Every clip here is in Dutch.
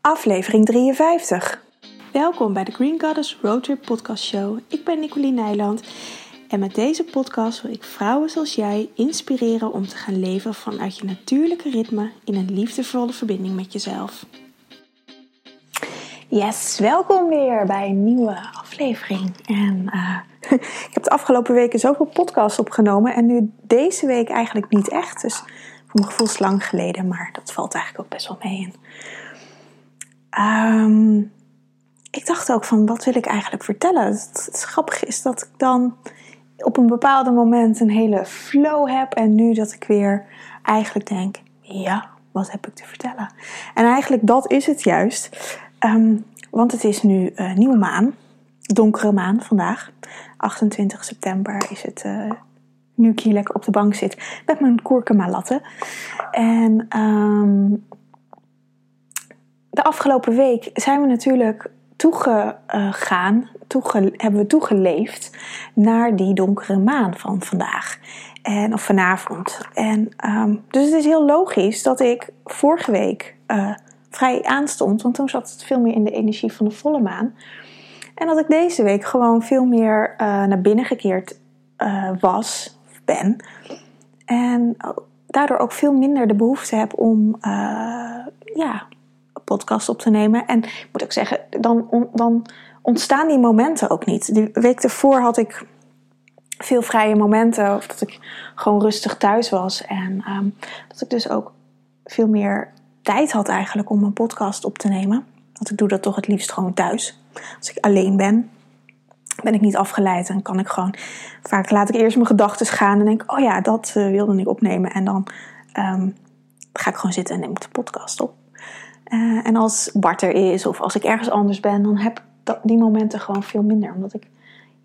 aflevering 53. Welkom bij de Green Goddess Roadtrip Podcast Show. Ik ben Nicoline Nijland en met deze podcast wil ik vrouwen zoals jij inspireren om te gaan leven vanuit je natuurlijke ritme in een liefdevolle verbinding met jezelf. Yes, welkom weer bij een nieuwe aflevering. En uh, ik heb de afgelopen weken zoveel podcasts opgenomen en nu deze week eigenlijk niet echt. Dus voor mijn gevoel is lang geleden, maar dat valt eigenlijk ook best wel mee. Um, ik dacht ook van, wat wil ik eigenlijk vertellen? Het, grappige is dat ik dan op een bepaald moment een hele flow heb. En nu dat ik weer eigenlijk denk, ja, wat heb ik te vertellen? En eigenlijk dat is het juist. Um, want het is nu uh, nieuwe maan. Donkere maan vandaag. 28 september is het... Uh, nu ik hier lekker op de bank zit met mijn kurkuma latte. En um, de afgelopen week zijn we natuurlijk toegegaan, toege, hebben we toegeleefd naar die donkere maan van vandaag. En, of vanavond. En, um, dus het is heel logisch dat ik vorige week uh, vrij aanstond, want toen zat het veel meer in de energie van de volle maan. En dat ik deze week gewoon veel meer uh, naar binnen gekeerd uh, was, ben. En daardoor ook veel minder de behoefte heb om ja, podcast op te nemen. En ik moet ook zeggen, dan, dan ontstaan die momenten ook niet. Die week ervoor had ik veel vrije momenten. Of dat ik gewoon rustig thuis was. En um, dat ik dus ook veel meer tijd had eigenlijk om een podcast op te nemen. Want ik doe dat toch het liefst gewoon thuis. Als ik alleen ben, ben ik niet afgeleid. En kan ik gewoon... Vaak laat ik eerst mijn gedachten gaan en denk... Oh ja, dat uh, wilde ik opnemen. En dan um, ga ik gewoon zitten en neem ik de podcast op. Uh, en als Bart er is of als ik ergens anders ben, dan heb ik die momenten gewoon veel minder. Omdat ik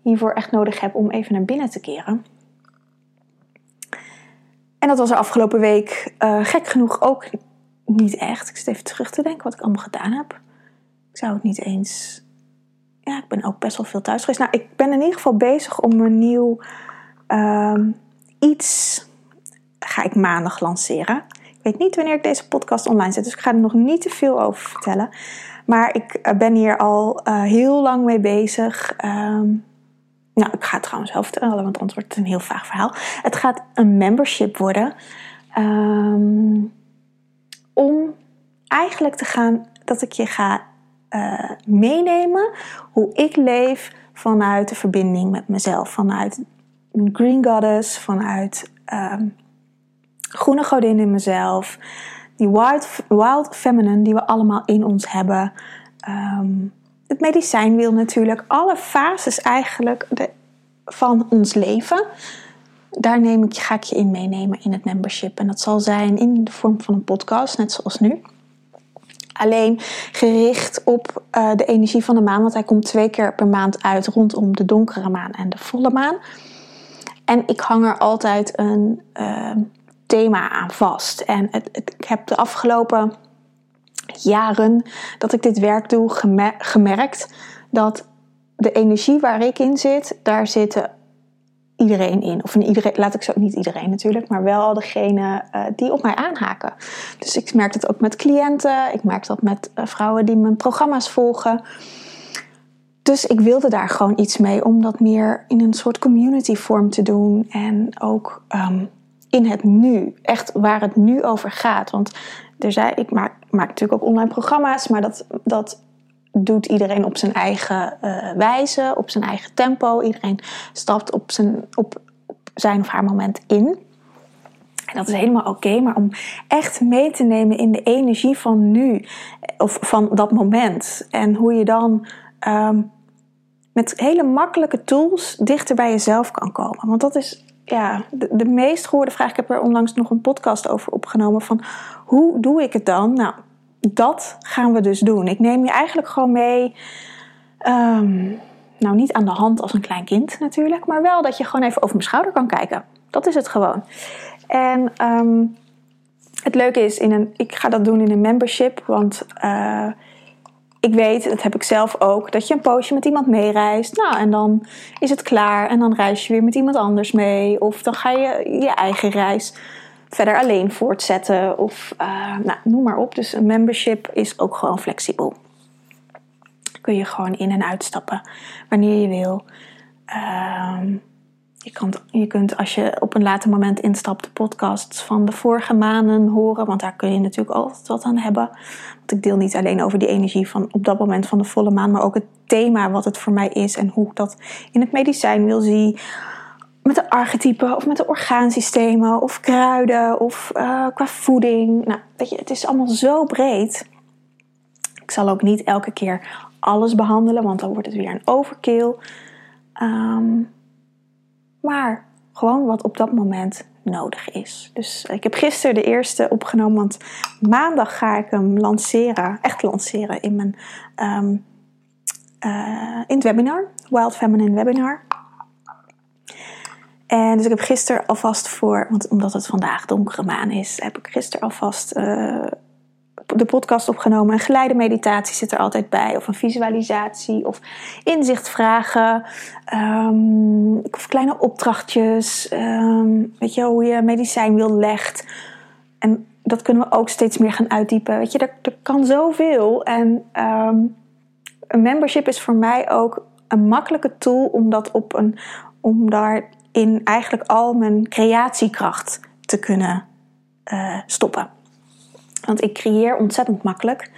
hiervoor echt nodig heb om even naar binnen te keren. En dat was er afgelopen week uh, gek genoeg ook niet echt. Ik zit even terug te denken wat ik allemaal gedaan heb. Ik zou het niet eens. Ja, ik ben ook best wel veel thuis geweest. Nou, ik ben in ieder geval bezig om een nieuw uh, iets. Ga ik maandag lanceren weet niet wanneer ik deze podcast online zet, dus ik ga er nog niet te veel over vertellen. Maar ik eh, ben hier al uh, heel lang mee bezig. Um, nou, ik ga het trouwens zelf vertellen, want anders wordt het een heel vaag verhaal. Het gaat een membership worden. Um, om eigenlijk te gaan, dat ik je ga uh, meenemen hoe ik leef vanuit de verbinding met mezelf. Vanuit Green Goddess, vanuit um, groene godin in mezelf. Die wild, wild feminine die we allemaal in ons hebben. Um, het medicijnwiel natuurlijk. Alle fases eigenlijk de, van ons leven. Daar neem ik, ga ik je in meenemen in het membership. En dat zal zijn in de vorm van een podcast, net zoals nu. Alleen gericht op uh, de energie van de maan. Want hij komt twee keer per maand uit rondom de donkere maan en de volle maan. En ik hang er altijd een... Uh, thema aan vast. En het, ik heb de afgelopen jaren dat ik dit werk doe gemerkt dat de energie waar ik in zit, daar zitten iedereen in. Of in iedereen, laat ik zo niet iedereen natuurlijk, maar wel degene uh, die op mij aanhaken. Dus ik merk dat ook met cliënten, ik merk dat met uh, vrouwen die mijn programma's volgen. Dus ik wilde daar gewoon iets mee om dat meer in een soort community vorm te doen. En ook um, in het nu. Echt waar het nu over gaat. Want er zijn, ik maak, maak natuurlijk ook online programma's, maar dat, dat doet iedereen op zijn eigen uh, wijze, op zijn eigen tempo. Iedereen stapt op zijn, op, zijn of haar moment in. En dat is helemaal oké, maar om echt mee te nemen in de energie van nu, of van dat moment. En hoe je dan um, met hele makkelijke tools dichter bij jezelf kan komen. Want dat is ja, de, meest gehoorde vraag, ik heb er onlangs nog een podcast over opgenomen, van hoe doe ik het dan? Nou, dat gaan we dus doen. Ik neem je eigenlijk gewoon mee, um, nou niet aan de hand als een klein kind natuurlijk, maar wel dat je gewoon even over mijn schouder kan kijken. Dat is het gewoon. En um, het leuke is, in een, ik ga dat doen in een membership, want uh, ik weet, dat heb ik zelf ook, dat je een poosje met iemand meereist. Nou, en dan is het klaar en dan reis je weer met iemand anders mee. Of dan ga je je eigen reis verder alleen voortzetten of uh, nou, noem maar op. Dus een membership is ook gewoon flexibel. Kun je gewoon in en uitstappen wanneer je wil. Uh, je, kan, je kunt als je op een later moment instapt de podcasts van de vorige maanden horen, want daar kun je natuurlijk altijd wat aan hebben. Want ik deel niet alleen over die energie van op dat moment van de volle maan, maar ook het thema wat het voor mij is en hoe ik dat in het medicijn wil zien. Met de archetypen of met de orgaansystemen of kruiden of uh, qua voeding. Nou, weet je, het is allemaal zo breed. Ik zal ook niet elke keer alles behandelen, want dan wordt het weer een overkill. Um, maar gewoon wat op dat moment nodig is. Dus ik heb gisteren de eerste opgenomen, want maandag ga ik hem lanceren, echt lanceren in mijn um, uh, in het webinar, Wild Feminine Webinar. En dus ik heb gisteren alvast voor, want omdat het vandaag donkere maan is, heb ik gisteren alvast uh, de podcast opgenomen. Een geleide meditatie zit er altijd bij. Of een visualisatie. Of inzichtvragen. Um, of kleine opdrachtjes. Um, weet je, hoe je medicijn wil legt. En dat kunnen we ook steeds meer gaan uitdiepen. Weet je, er, er kan zoveel. En um, een membership is voor mij ook een makkelijke tool om, dat op een, om daarin eigenlijk al mijn creatiekracht te kunnen uh, stoppen. Want ik creëer ontzettend makkelijk.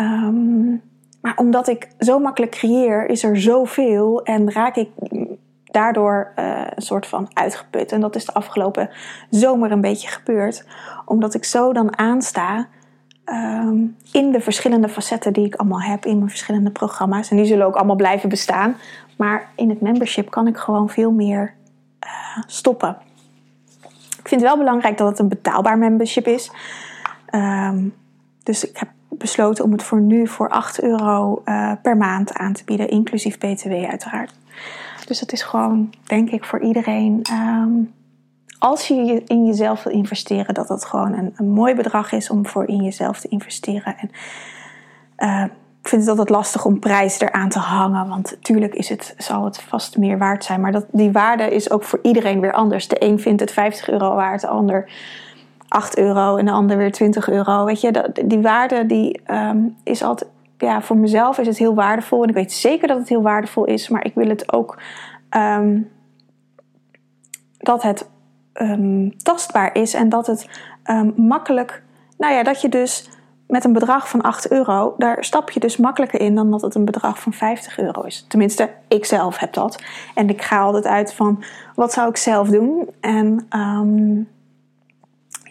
Um, maar omdat ik zo makkelijk creëer, is er zoveel en raak ik daardoor uh, een soort van uitgeput. En dat is de afgelopen zomer een beetje gebeurd. Omdat ik zo dan aansta um, in de verschillende facetten die ik allemaal heb in mijn verschillende programma's. En die zullen ook allemaal blijven bestaan. Maar in het membership kan ik gewoon veel meer uh, stoppen. Ik vind het wel belangrijk dat het een betaalbaar membership is. Um, dus ik heb besloten om het voor nu voor 8 euro uh, per maand aan te bieden, inclusief BTW uiteraard. Dus dat is gewoon, denk ik, voor iedereen. Um, als je in jezelf wil investeren, dat dat gewoon een, mooi bedrag is om voor in jezelf te investeren. En uh, ik vind het altijd lastig om prijs eraan te hangen. Want natuurlijk is het, zal het vast meer waard zijn. Maar dat, die waarde is ook voor iedereen weer anders. De een vindt het 50 euro waard, de ander 8 euro en de ander weer 20 euro. Weet je, die waarde die um, is altijd, ja, voor mezelf is het heel waardevol. En ik weet zeker dat het heel waardevol is, maar ik wil het ook um, dat het um, tastbaar is en dat het makkelijk, nou ja, dat je dus met een bedrag van 8 euro, daar stap je dus makkelijker in dan dat het een bedrag van 50 euro is. Tenminste, ik zelf heb dat. En ik ga altijd uit van wat zou ik zelf doen. En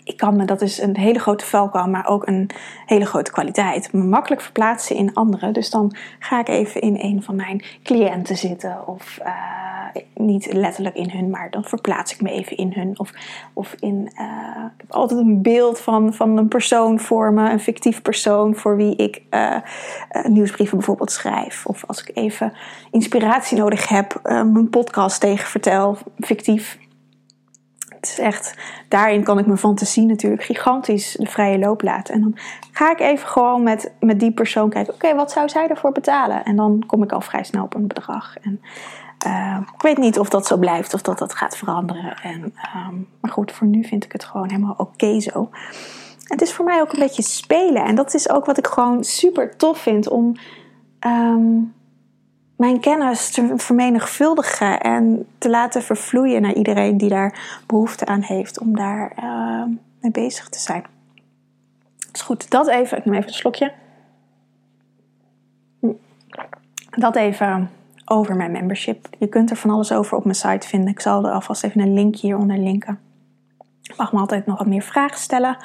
ik kan me, dat is een hele grote valkuil, maar ook een hele grote kwaliteit, me makkelijk verplaatsen in anderen. Dus dan ga ik even in een van mijn cliënten zitten, of uh, niet letterlijk in hun, maar dan verplaats ik me even in hun. Of, of in, uh, ik heb altijd een beeld van, van een persoon voor me, een fictief persoon voor wie ik uh, nieuwsbrieven bijvoorbeeld schrijf. Of als ik even inspiratie nodig heb, mijn podcast tegen vertel, fictief het is echt, daarin kan ik mijn fantasie natuurlijk gigantisch de vrije loop laten. En dan ga ik even gewoon met, met die persoon kijken, oké, wat zou zij ervoor betalen? En dan kom ik al vrij snel op een bedrag. En uh, ik weet niet of dat zo blijft of dat dat gaat veranderen. En, um, maar goed, voor nu vind ik het gewoon helemaal oké zo. Het is voor mij ook een beetje spelen. En dat is ook wat ik gewoon super tof vind om. Um, mijn kennis te vermenigvuldigen en te laten vervloeien naar iedereen die daar behoefte aan heeft om daar uh, mee bezig te zijn. Dus goed, dat even. Ik neem even een slokje. Dat even over mijn membership. Je kunt er van alles over op mijn site vinden. Ik zal er alvast even een link hieronder linken. Je mag me altijd nog wat meer vragen stellen.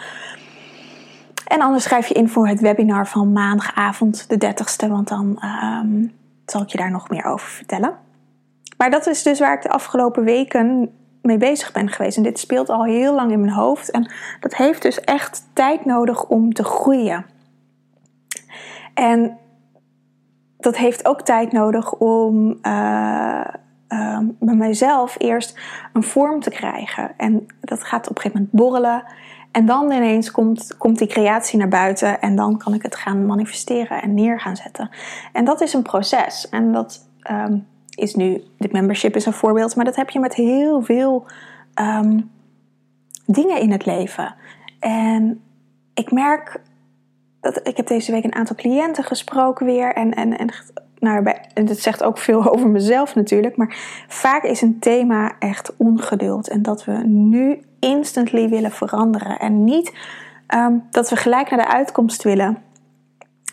En anders schrijf je in voor het webinar van maandagavond, de 30ste. Want dan um, zal ik je daar nog meer over vertellen. Maar dat is dus waar ik de afgelopen weken mee bezig ben geweest. En dit speelt al heel lang in mijn hoofd. En dat heeft dus echt tijd nodig om te groeien. En dat heeft ook tijd nodig om uh, uh, bij mijzelf eerst een vorm te krijgen. En dat gaat op een gegeven moment borrelen. En dan ineens komt, komt die creatie naar buiten en dan kan ik het gaan manifesteren en neer gaan zetten. En dat is een proces. En dat um, is nu, dit membership is een voorbeeld, maar dat heb je met heel veel um, dingen in het leven. En ik merk dat ik heb deze week een aantal cliënten gesproken weer. En, en, en, nou, en dat zegt ook veel over mezelf natuurlijk. Maar vaak is een thema echt ongeduld. En dat we nu instantly willen veranderen. En niet ehm, dat we gelijk naar de uitkomst willen.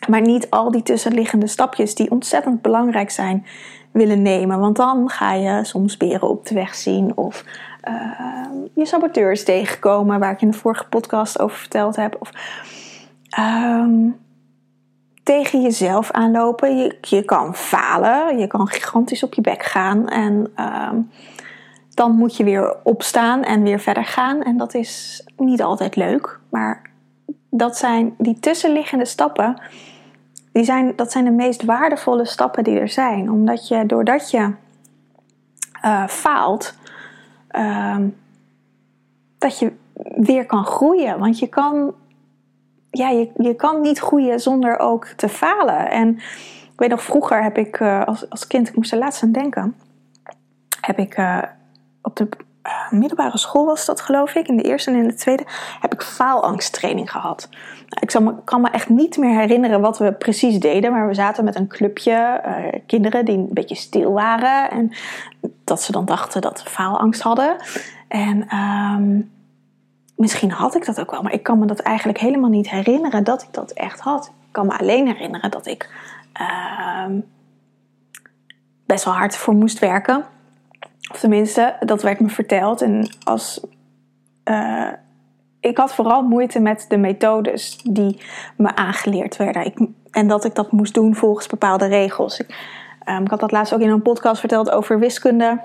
Maar niet al die tussenliggende stapjes die ontzettend belangrijk zijn willen nemen. Want dan ga je soms beren op de weg zien of uh, je saboteurs tegenkomen, waar ik in de vorige podcast over verteld heb. Of uh, tegen jezelf aanlopen. Je, je kan falen, je kan gigantisch op je bek gaan en dan moet je weer opstaan en weer verder gaan. En dat is niet altijd leuk, maar dat zijn die tussenliggende stappen die zijn, dat zijn de meest waardevolle stappen die er zijn. Omdat je, doordat je uh, faalt, uh, dat je weer kan groeien. Want je kan, ja, je, je kan niet groeien zonder ook te falen. En ik weet nog, vroeger heb ik uh, als, als kind, ik moest er laatst aan denken, heb ik uh, op de middelbare school was dat geloof ik, in de eerste en in de tweede, heb ik faalangsttraining gehad. Ik kan me echt niet meer herinneren wat we precies deden, maar we zaten met een clubje uh, kinderen die een beetje stil waren en dat ze dan dachten dat ze faalangst hadden. En um, misschien had ik dat ook wel, maar ik kan me dat eigenlijk helemaal niet herinneren dat ik dat echt had. Ik kan me alleen herinneren dat ik uh, best wel hard voor moest werken. Of tenminste, dat werd me verteld. En als. Uh, ik had vooral moeite met de methodes die me aangeleerd werden. Ik, en dat ik dat moest doen volgens bepaalde regels. Ik, um, ik had dat laatst ook in een podcast verteld over wiskunde.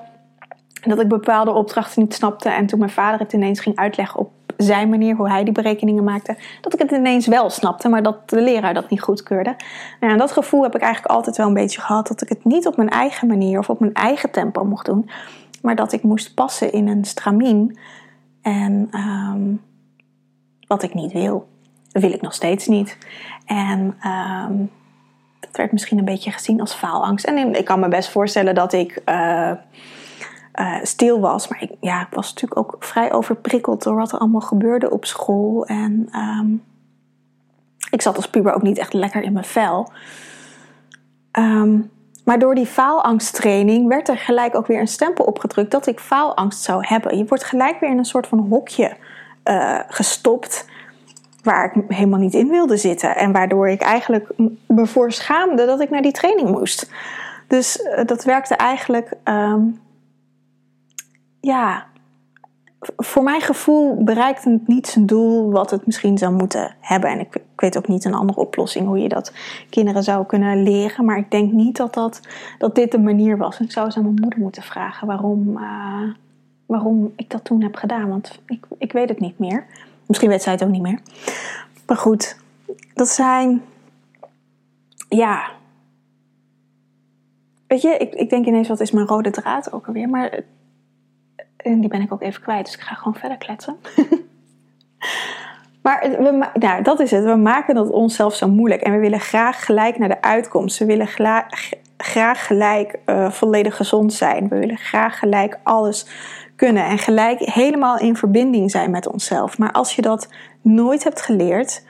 Dat ik bepaalde opdrachten niet snapte. En toen mijn vader het ineens ging uitleggen op zijn manier, hoe hij die berekeningen maakte, dat ik het ineens wel snapte, maar dat de leraar dat niet goedkeurde. Nou, dat gevoel heb ik eigenlijk altijd wel een beetje gehad, dat ik het niet op mijn eigen manier of op mijn eigen tempo mocht doen, maar dat ik moest passen in een stramien. En um, wat ik niet wil, wil ik nog steeds niet. En dat werd misschien een beetje gezien als faalangst. En ik kan me best voorstellen dat ik. Uh, uh, stil was. Maar ik, ja, ik was natuurlijk ook vrij overprikkeld door wat er allemaal gebeurde op school. En um, ik zat als puber ook niet echt lekker in mijn vel. Um, maar door die faalangsttraining werd er gelijk ook weer een stempel opgedrukt dat ik faalangst zou hebben. Je wordt gelijk weer in een soort van hokje uh, gestopt waar ik helemaal niet in wilde zitten. En waardoor ik eigenlijk me voor schaamde dat ik naar die training moest. Dus uh, dat werkte eigenlijk um, ja, voor mijn gevoel bereikt het niet zijn doel wat het misschien zou moeten hebben. En ik, weet ook niet een andere oplossing hoe je dat kinderen zou kunnen leren. Maar ik denk niet dat, dat, dat dit de manier was. Ik zou eens aan mijn moeder moeten vragen waarom, uh, waarom ik dat toen heb gedaan. Want ik, ik weet het niet meer. Misschien weet zij het ook niet meer. Maar goed, dat zijn. Ja. Weet je, ik, ik denk ineens wat is mijn rode draad ook alweer. Maar en die ben ik ook even kwijt, dus ik ga gewoon verder kletsen. maar we, nou, dat is het. We maken het onszelf zo moeilijk. En we willen graag gelijk naar de uitkomst. We willen graag gelijk uh, volledig gezond zijn. We willen graag gelijk alles kunnen. En gelijk helemaal in verbinding zijn met onszelf. Maar als je dat nooit hebt geleerd.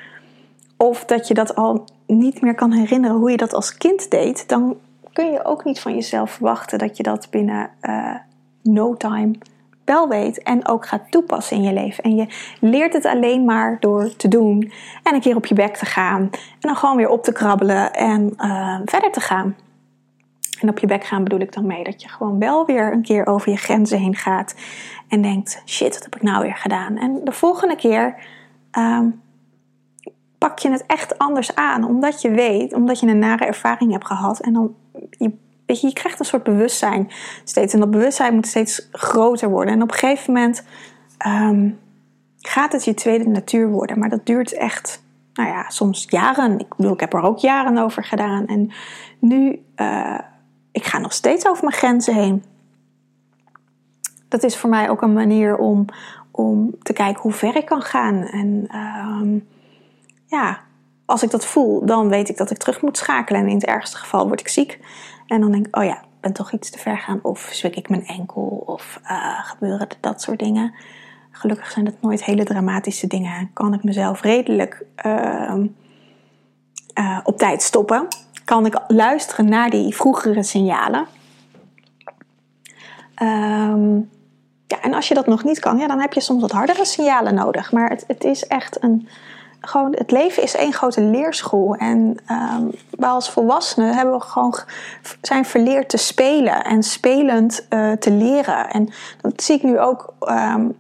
Of dat je dat al niet meer kan herinneren hoe je dat als kind deed. Dan kun je ook niet van jezelf verwachten dat je dat binnen uh, no time wel weet en ook gaat toepassen in je leven. En je leert het alleen maar door te doen en een keer op je bek te gaan en dan gewoon weer op te krabbelen en uh, verder te gaan. En op je bek gaan bedoel ik dan mee dat je gewoon wel weer een keer over je grenzen heen gaat en denkt: shit, wat heb ik nou weer gedaan? En de volgende keer um, pak je het echt anders aan, omdat je weet, omdat je een nare ervaring hebt gehad en dan je weet je, je krijgt een soort bewustzijn steeds. En dat bewustzijn moet steeds groter worden. En op een gegeven moment um, gaat het je tweede natuur worden. Maar dat duurt echt, nou ja, soms jaren. Ik bedoel, ik heb er ook jaren over gedaan. En nu, uh, ik ga nog steeds over mijn grenzen heen. Dat is voor mij ook een manier om, om te kijken hoe ver ik kan gaan. En um, ja, als ik dat voel, dan weet ik dat ik terug moet schakelen. En in het ergste geval word ik ziek. En dan denk ik, oh ja, ik ben toch iets te ver gaan. Of zwik ik mijn enkel. Of uh, gebeuren dat soort dingen. Gelukkig zijn het nooit hele dramatische dingen. Kan ik mezelf redelijk ehm, eh, op tijd stoppen? Kan ik luisteren naar die vroegere signalen? Ehm, ja, en als je dat nog niet kan, ja, dan heb je soms wat hardere signalen nodig. Maar het, het is echt een. Gewoon, het leven is één grote leerschool. En um, wij als volwassenen hebben we gewoon, zijn verleerd te spelen en spelend uh, te leren. En dat zie ik nu ook um,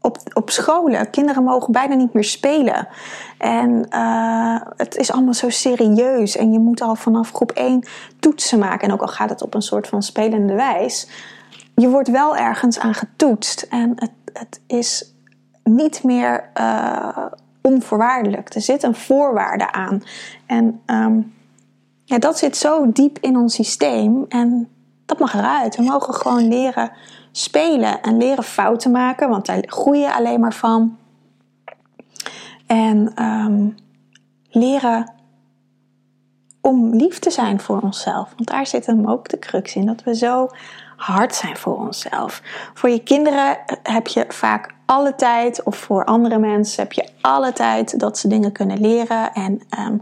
op, op scholen. Kinderen mogen bijna niet meer spelen. En uh, het is allemaal zo serieus. En je moet al vanaf groep 1 toetsen maken. En ook al gaat het op een soort van spelende wijs je wordt wel ergens aan getoetst. En het, het is niet meer uh, onvoorwaardelijk. Er zit een voorwaarde aan. En um, ja, dat zit zo diep in ons systeem. En dat mag eruit. We mogen gewoon leren spelen en leren fouten maken. Want daar groei je alleen maar van. En um, leren om lief te zijn voor onszelf. Want daar zit hem ook de crux in. Dat we zo hard zijn voor onszelf. Voor je kinderen heb je vaak alle tijd, of voor andere mensen heb je alle tijd dat ze dingen kunnen leren. En um,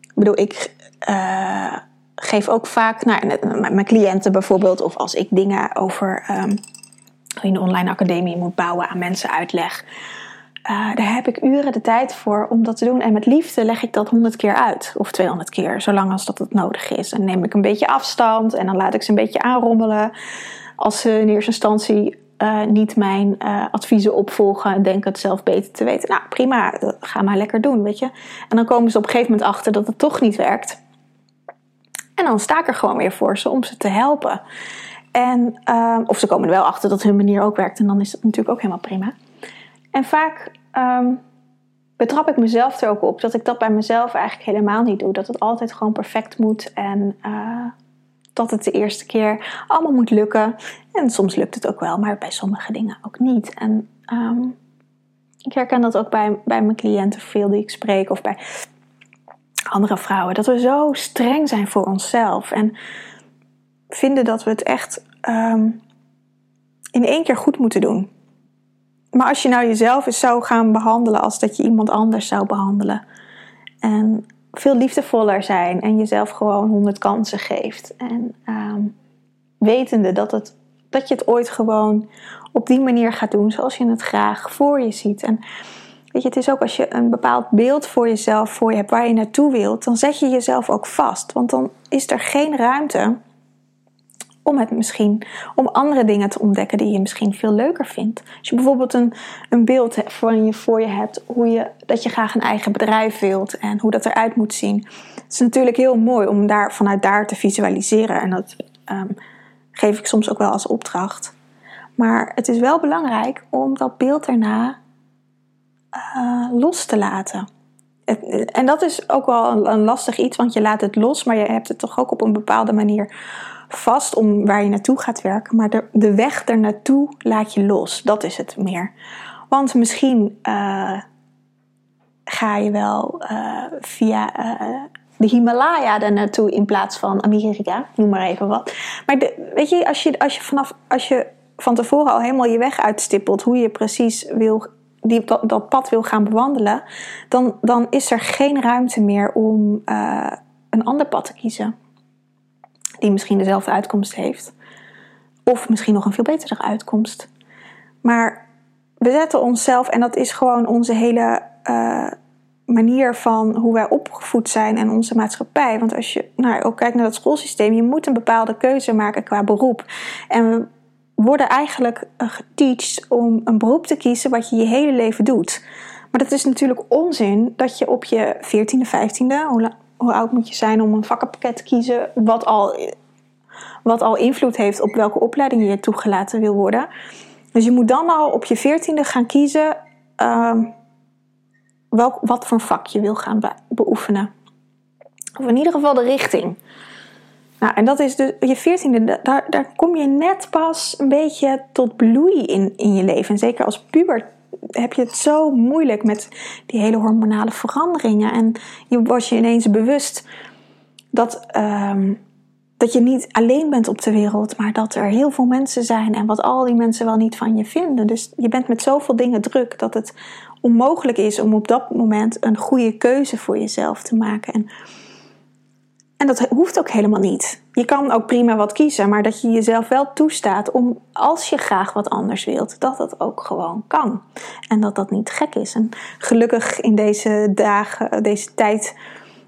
ik bedoel, ik uh, geef ook vaak naar mijn cliënten bijvoorbeeld, of als ik dingen over um, je een online academie moet bouwen aan mensen uitleg. Uh, daar heb ik uren de tijd voor om dat te doen. En met liefde leg ik dat 100 keer uit. Of 200 keer, zolang als dat het nodig is. En neem ik een beetje afstand en dan laat ik ze een beetje aanrommelen. Als ze in eerste instantie uh, niet mijn uh, adviezen opvolgen en denken het zelf beter te weten. Nou, prima, ga maar lekker doen, weet je. En dan komen ze op een gegeven moment achter dat het toch niet werkt. En dan sta ik er gewoon weer voor ze om ze te helpen. En, uh, of ze komen er wel achter dat hun manier ook werkt en dan is het natuurlijk ook helemaal prima. En vaak um, betrap ik mezelf er ook op dat ik dat bij mezelf eigenlijk helemaal niet doe. Dat het altijd gewoon perfect moet en uh, dat het de eerste keer allemaal moet lukken. En soms lukt het ook wel, maar bij sommige dingen ook niet. En um, ik herken dat ook bij, bij mijn cliënten veel die ik spreek of bij andere vrouwen. Dat we zo streng zijn voor onszelf en vinden dat we het echt um, in één keer goed moeten doen. Maar als je nou jezelf eens zou gaan behandelen als dat je iemand anders zou behandelen. En veel liefdevoller zijn en jezelf gewoon honderd kansen geeft. En um, wetende dat, het, dat je het ooit gewoon op die manier gaat doen zoals je het graag voor je ziet. En weet je, het is ook als je een bepaald beeld voor jezelf voor je hebt waar je naartoe wilt, dan zet je jezelf ook vast. Want dan is er geen ruimte om het misschien, om andere dingen te ontdekken die je misschien veel leuker vindt. Als je bijvoorbeeld een, een beeld je voor je hebt, hoe je, dat je graag een eigen bedrijf wilt en hoe dat eruit moet zien. Het is natuurlijk heel mooi om daar, vanuit daar te visualiseren en dat um, geef ik soms ook wel als opdracht. Maar het is wel belangrijk om dat beeld daarna uh, los te laten. en dat is ook wel een lastig iets, want je laat het los, maar je hebt het toch ook op een bepaalde manier vast om waar je naartoe gaat werken, maar de, de weg er naartoe laat je los. Dat is het meer. Want misschien uh, ga je wel uh, via uh, de Himalaya er naartoe in plaats van Amerika, noem maar even wat. Maar weet je als, je, als je vanaf als je van tevoren al helemaal je weg uitstippelt, hoe je precies wil die, dat, dat pad wil gaan bewandelen, dan, dan is er geen ruimte meer om een ander pad te kiezen die misschien dezelfde uitkomst heeft. Of misschien nog een veel betere uitkomst. Maar we zetten onszelf, en dat is gewoon onze hele uh, manier van hoe wij opgevoed zijn en onze maatschappij. Want als je nou, ook kijkt naar het schoolsysteem, je moet een bepaalde keuze maken qua beroep. En we worden eigenlijk uh, geteacht om een beroep te kiezen wat je je hele leven doet. Maar dat is natuurlijk onzin dat je op je 14e, 15e, hoe, hoe oud moet je zijn om een vakkenpakket te kiezen, wat al, wat al invloed heeft op welke opleiding je toegelaten wil worden. Dus je moet dan al op je veertiende gaan kiezen uh, welk, wat voor vak je wil gaan beoefenen. Of in ieder geval de richting. Nou, en dat is dus je veertiende, daar, daar kom je net pas een beetje tot bloei in, in je leven. En zeker als puber heb je het zo moeilijk met die hele hormonale veranderingen. En je was je ineens bewust dat, um, dat je niet alleen bent op de wereld, maar dat er heel veel mensen zijn en wat al die mensen wel niet van je vinden. Dus je bent met zoveel dingen druk dat het onmogelijk is om op dat moment een goede keuze voor jezelf te maken. En, en dat hoeft ook helemaal niet. Je kan ook prima wat kiezen, maar dat je jezelf wel toestaat om, als je graag wat anders wilt, dat dat ook gewoon kan. En dat dat niet gek is. En gelukkig in deze dagen, deze tijd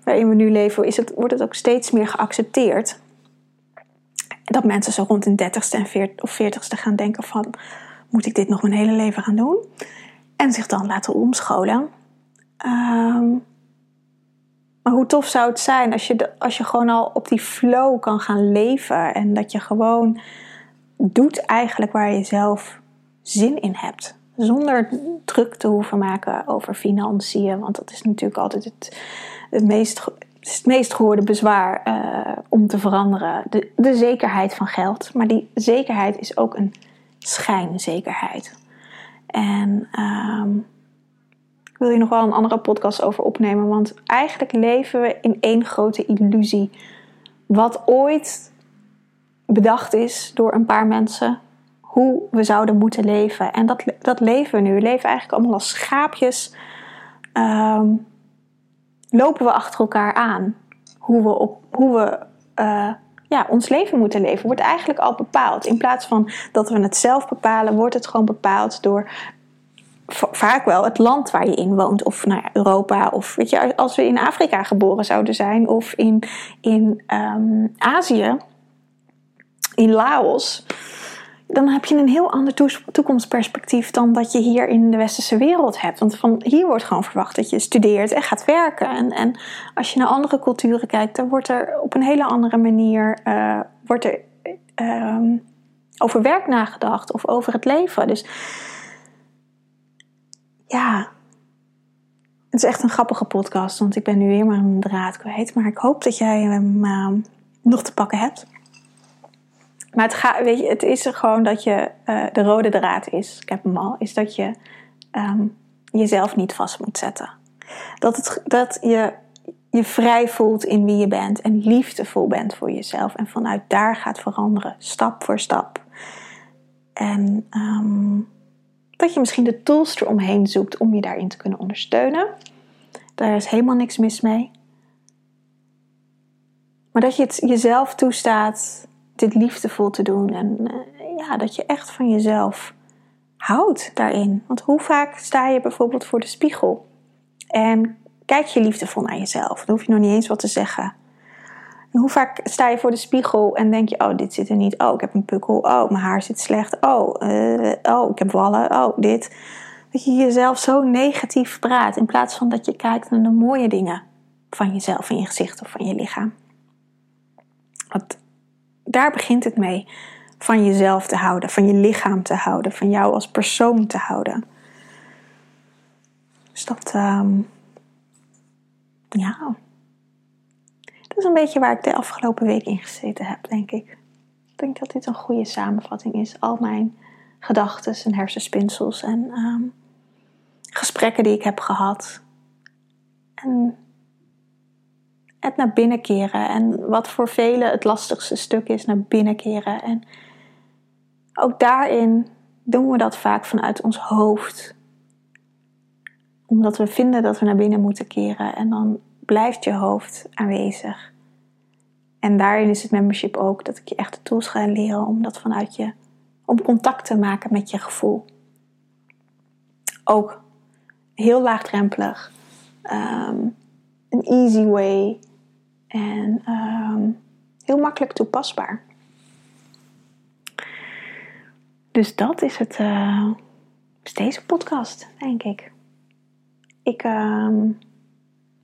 waarin we nu leven, is het, wordt het ook steeds meer geaccepteerd. Dat mensen zo rond hun dertigste en veert, of veertigste gaan denken van... moet ik dit nog mijn hele leven gaan doen? En zich dan laten omscholen. Ehm, maar hoe tof zou het zijn als je, als je gewoon al op die flow kan gaan leven. En dat je gewoon doet eigenlijk waar je zelf zin in hebt. Zonder druk te hoeven maken over financiën. Want dat is natuurlijk altijd het, het meest het meest gehoorde bezwaar uh, om te veranderen. De, de, zekerheid van geld. Maar die zekerheid is ook een schijnzekerheid. En ik wil hier nog wel een andere podcast over opnemen. Want eigenlijk leven we in één grote illusie. Wat ooit bedacht is door een paar mensen. Hoe we zouden moeten leven. En dat, dat leven we nu. We leven eigenlijk allemaal als schaapjes. Um, lopen we achter elkaar aan. Hoe we, op, hoe we uh, ja, ons leven moeten leven, wordt eigenlijk al bepaald. In plaats van dat we het zelf bepalen, wordt het gewoon bepaald door vaak wel het land waar je in woont. Of nou ja, Europa. Of weet je, als we in Afrika geboren zouden zijn. Of in, in um, Azië. In Laos dan heb je een heel ander toekomstperspectief dan dat je hier in de westerse wereld hebt. Want van hier wordt gewoon verwacht dat je studeert en gaat werken. En, en als je naar andere culturen kijkt, dan wordt er op een hele andere manier uh, wordt er, uh, over werk nagedacht of over het leven. Dus ja, het is echt een grappige podcast, want ik ben nu weer maar een draad kwijt. Maar ik hoop dat jij hem uh, nog te pakken hebt. Maar het, weet je, het is er gewoon dat je uh, de rode draad is. Ik heb hem al. Is dat je um, jezelf niet vast moet zetten. Dat, het, dat je je vrij voelt in wie je bent en liefdevol bent voor jezelf. En vanuit daar gaat veranderen, stap voor stap. En um, dat je misschien de tools eromheen zoekt om je daarin te kunnen ondersteunen. Daar is helemaal niks mis mee. Maar dat je het jezelf toestaat dit liefdevol te doen. En uh, ja, dat je echt van jezelf houdt daarin. Want hoe vaak sta je bijvoorbeeld voor de spiegel en kijk je liefdevol naar jezelf? Dan hoef je nog niet eens wat te zeggen. En hoe vaak sta je voor de spiegel en denk je: Oh, dit zit er niet. Oh, ik heb een pukkel. Oh, mijn haar zit slecht. Oh, uh, oh ik heb wallen. Oh, dit. Dat je jezelf zo negatief praat in plaats van dat je kijkt naar de mooie dingen van jezelf in je gezicht of van je lichaam. Want daar begint het mee. Van jezelf te houden, van je lichaam te houden, van jou als persoon te houden. Dus dat, um, ja. Is een beetje waar ik de afgelopen week in gezeten heb, denk ik. Ik denk dat dit een goede samenvatting is. Al mijn gedachten en hersenspinsels en um, gesprekken die ik heb gehad. En het naar binnen keren. En wat voor velen het lastigste stuk is, naar binnen keren. En ook daarin doen we dat vaak vanuit ons hoofd. Omdat we vinden dat we naar binnen moeten keren. En dan blijft je hoofd aanwezig. En daarin is het membership ook dat ik je echt de tools ga leren om dat vanuit je, om contact te maken met je gevoel. Ook heel laagdrempelig. Um, een easy way en um, heel makkelijk toepasbaar. Dus dat is het. Is deze podcast, denk ik. Ik uh,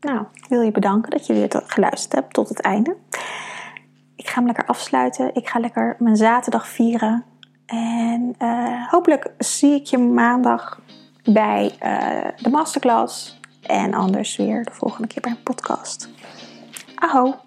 nou, wil je bedanken dat je weer geluisterd hebt tot het einde. Ik ga hem lekker afsluiten. Ik ga lekker mijn zaterdag vieren. En uh, hopelijk zie ik je maandag bij uh, de masterclass. En anders weer de volgende keer bij een podcast. Aho!